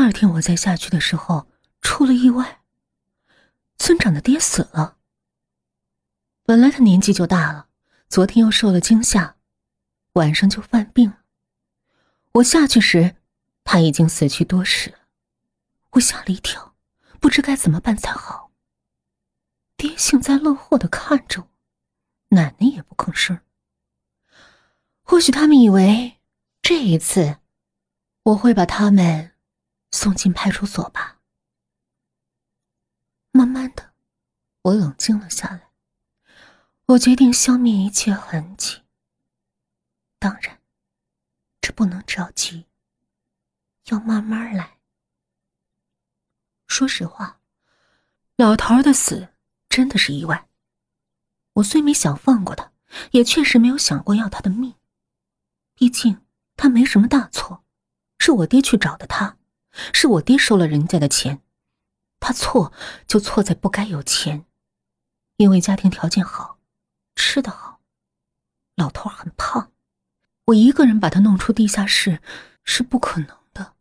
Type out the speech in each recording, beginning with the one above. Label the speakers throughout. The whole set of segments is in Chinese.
Speaker 1: 二天我再下去的时候，出了意外。村长的爹死了。本来他年纪就大了，昨天又受了惊吓，晚上就犯病。我下去时，他已经死去多时了。我吓了一跳，不知该怎么办才好。爹幸灾乐祸的看着我，奶奶也不吭声。或许他们以为这一次我会把他们送进派出所吧。慢慢的，我冷静了下来。我决定消灭一切痕迹。当然，这不能着急，要慢慢来。说实话，老头的死真的是意外。我虽没想放过他，也确实没有想过要他的命。毕竟他没什么大错，是我爹去找的他，是我爹收了人家的钱，他错就错在不该有钱，因为家庭条件好，吃得好，老头很胖，我一个人把他弄出地下室是不可能的，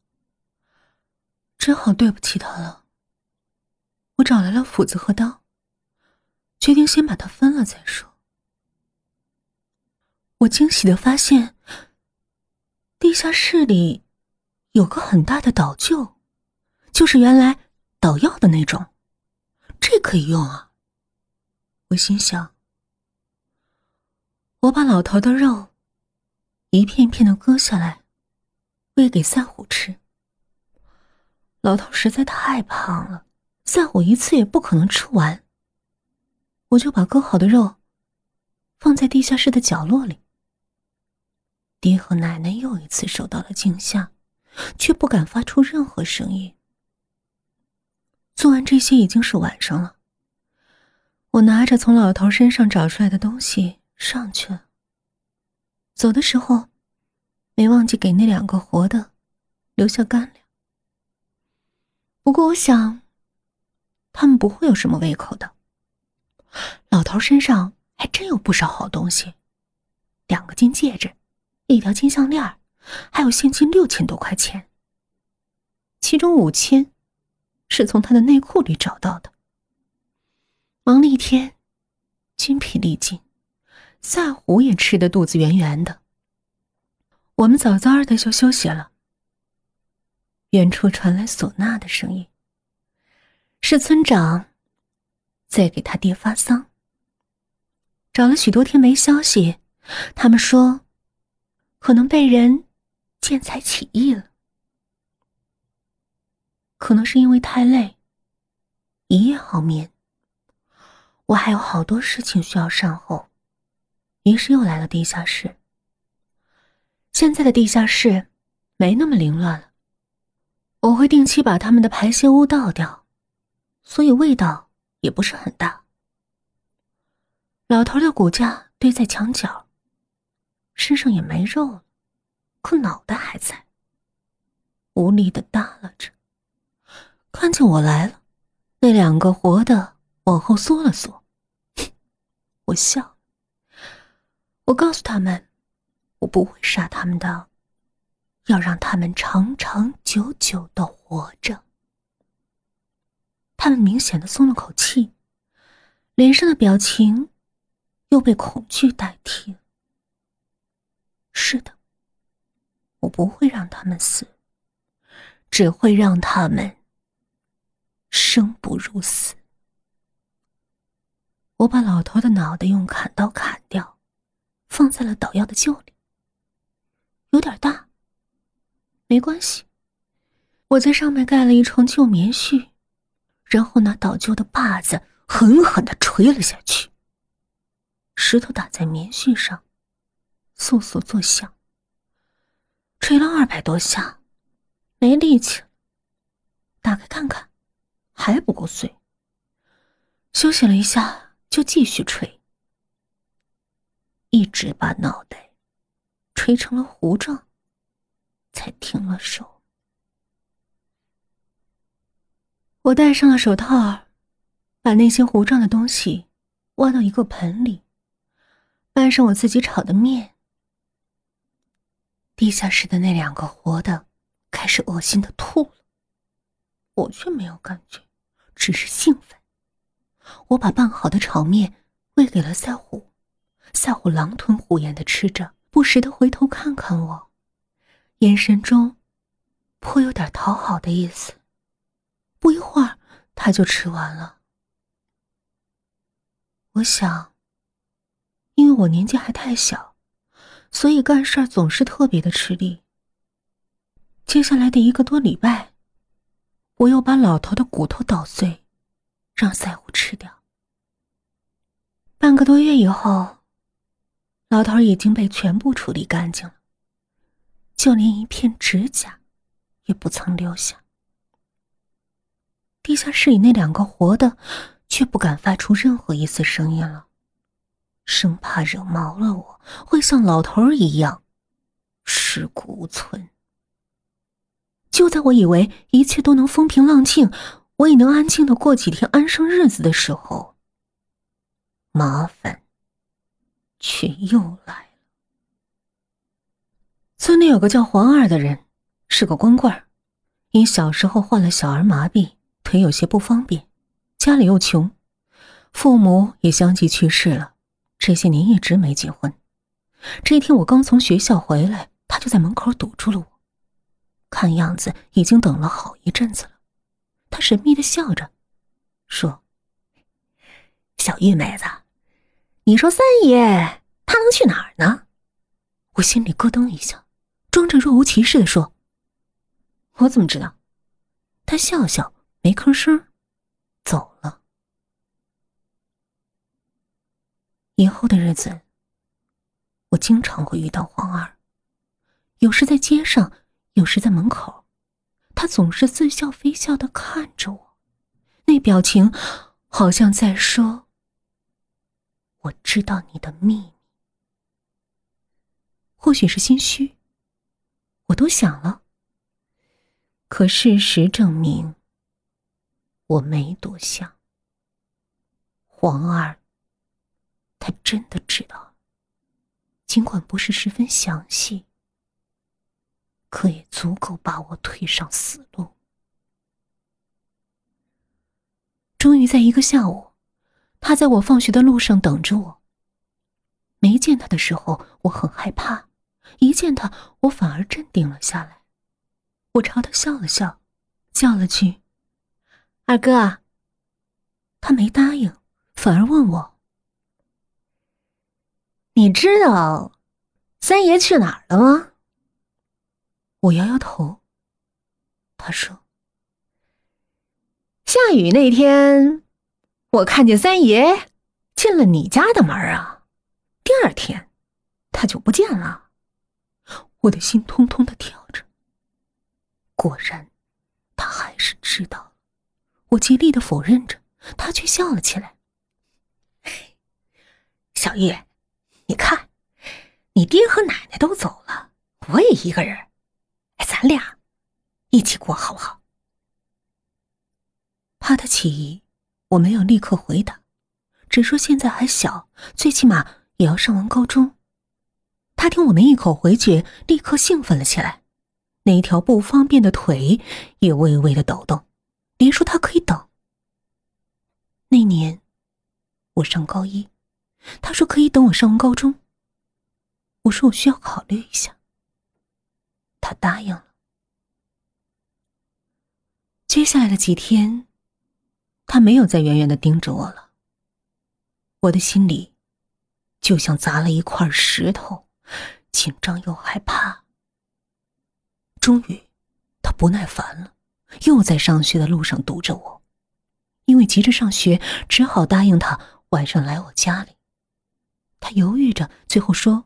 Speaker 1: 只好对不起他了。我找来了斧子和刀，决定先把他分了再说。我惊喜的发现。地下室里有个很大的导臼，就是原来捣药的那种，这可以用啊。我心想，我把老头的肉一片片的割下来，喂给赛虎吃。老头实在太胖了，赛虎一次也不可能吃完。我就把割好的肉放在地下室的角落里。爹和奶奶又一次受到了惊吓，却不敢发出任何声音。做完这些已经是晚上了。我拿着从老头身上找出来的东西上去了。走的时候，没忘记给那两个活的留下干粮。不过我想，他们不会有什么胃口的。老头身上还真有不少好东西，两个金戒指。一条金项链，还有现金六千多块钱。其中五千是从他的内裤里找到的。忙了一天，筋疲力尽，赛虎也吃得肚子圆圆的。我们早早的就休息了。远处传来唢呐的声音，是村长在给他爹发丧。找了许多天没消息，他们说。可能被人见财起意了，可能是因为太累，一夜好眠。我还有好多事情需要善后，于是又来了地下室。现在的地下室没那么凌乱了，我会定期把他们的排泄物倒掉，所以味道也不是很大。老头的骨架堆在墙角。身上也没肉了，可脑袋还在，无力的耷拉着。看见我来了，那两个活的往后缩了缩。我笑，我告诉他们，我不会杀他们的，要让他们长长久久的活着。他们明显的松了口气，脸上的表情又被恐惧代替了。是的，我不会让他们死，只会让他们生不如死。我把老头的脑袋用砍刀砍掉，放在了捣药的臼里。有点大，没关系。我在上面盖了一床旧棉絮，然后拿捣臼的把子狠狠的捶了下去。石头打在棉絮上。簌簌作响，捶了二百多下，没力气。打开看看，还不够碎。休息了一下，就继续捶，一直把脑袋捶成了糊状，才停了手。我戴上了手套，把那些糊状的东西挖到一个盆里，拌上我自己炒的面。地下室的那两个活的开始恶心的吐了，我却没有感觉，只是兴奋。我把拌好的炒面喂给了赛虎，赛虎狼吞虎咽的吃着，不时的回头看看我，眼神中颇有点讨好的意思。不一会儿，他就吃完了。我想，因为我年纪还太小，所以干事儿总是特别的吃力。接下来的一个多礼拜，我又把老头的骨头捣碎，让赛虎吃掉。半个多月以后，老头已经被全部处理干净了，就连一片指甲也不曾留下。地下室里那两个活的，却不敢发出任何一丝声音了，生怕惹毛了我，会像老头一样尸骨无存。就在我以为一切都能风平浪静，我也能安静的过几天安生日子的时候，麻烦却又来了。村里有个叫黄二的人，是个光棍因小时候患了小儿麻痹，腿有些不方便，家里又穷，父母也相继去世了，这些年一直没结婚。这一天我刚从学校回来，他就在门口堵住了我。看样子已经等了好一阵子了，他神秘的笑着，说：“小玉妹子，你说三爷他能去哪儿呢？”我心里咯噔一下，装着若无其事的说：“我怎么知道？”他笑笑，没吭声，走了。以后的日子，我经常会遇到黄二，有时在街上。有时在门口，他总是似笑非笑的看着我，那表情好像在说：“我知道你的秘密。”或许是心虚，我都想了。可事实证明，我没多想。黄二，他真的知道，尽管不是十分详细。可也足够把我推上死路。终于在一个下午，他在我放学的路上等着我。没见他的时候，我很害怕；一见他，我反而镇定了下来。我朝他笑了笑，叫了句：“二哥。”他没答应，反而问我：“你知道三爷去哪儿了吗？”我摇摇头。他说：“下雨那天，我看见三爷进了你家的门啊。第二天，他就不见了。”我的心通通的跳着。果然，他还是知道。我极力的否认着，他却笑了起来。小玉，你看，你爹和奶奶都走了，我也一个人。咱俩一起过好不好？怕他起疑，我没有立刻回答，只说现在还小，最起码也要上完高中。他听我们一口回绝，立刻兴奋了起来，那条不方便的腿也微微的抖动，连说他可以等。那年我上高一，他说可以等我上完高中。我说我需要考虑一下。他答应了。接下来的几天，他没有再远远的盯着我了。我的心里就像砸了一块石头，紧张又害怕。终于，他不耐烦了，又在上学的路上堵着我。因为急着上学，只好答应他晚上来我家里。他犹豫着，最后说：“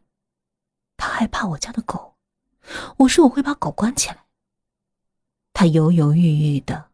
Speaker 1: 他害怕我家的狗。”我说我会把狗关起来。他犹犹豫豫的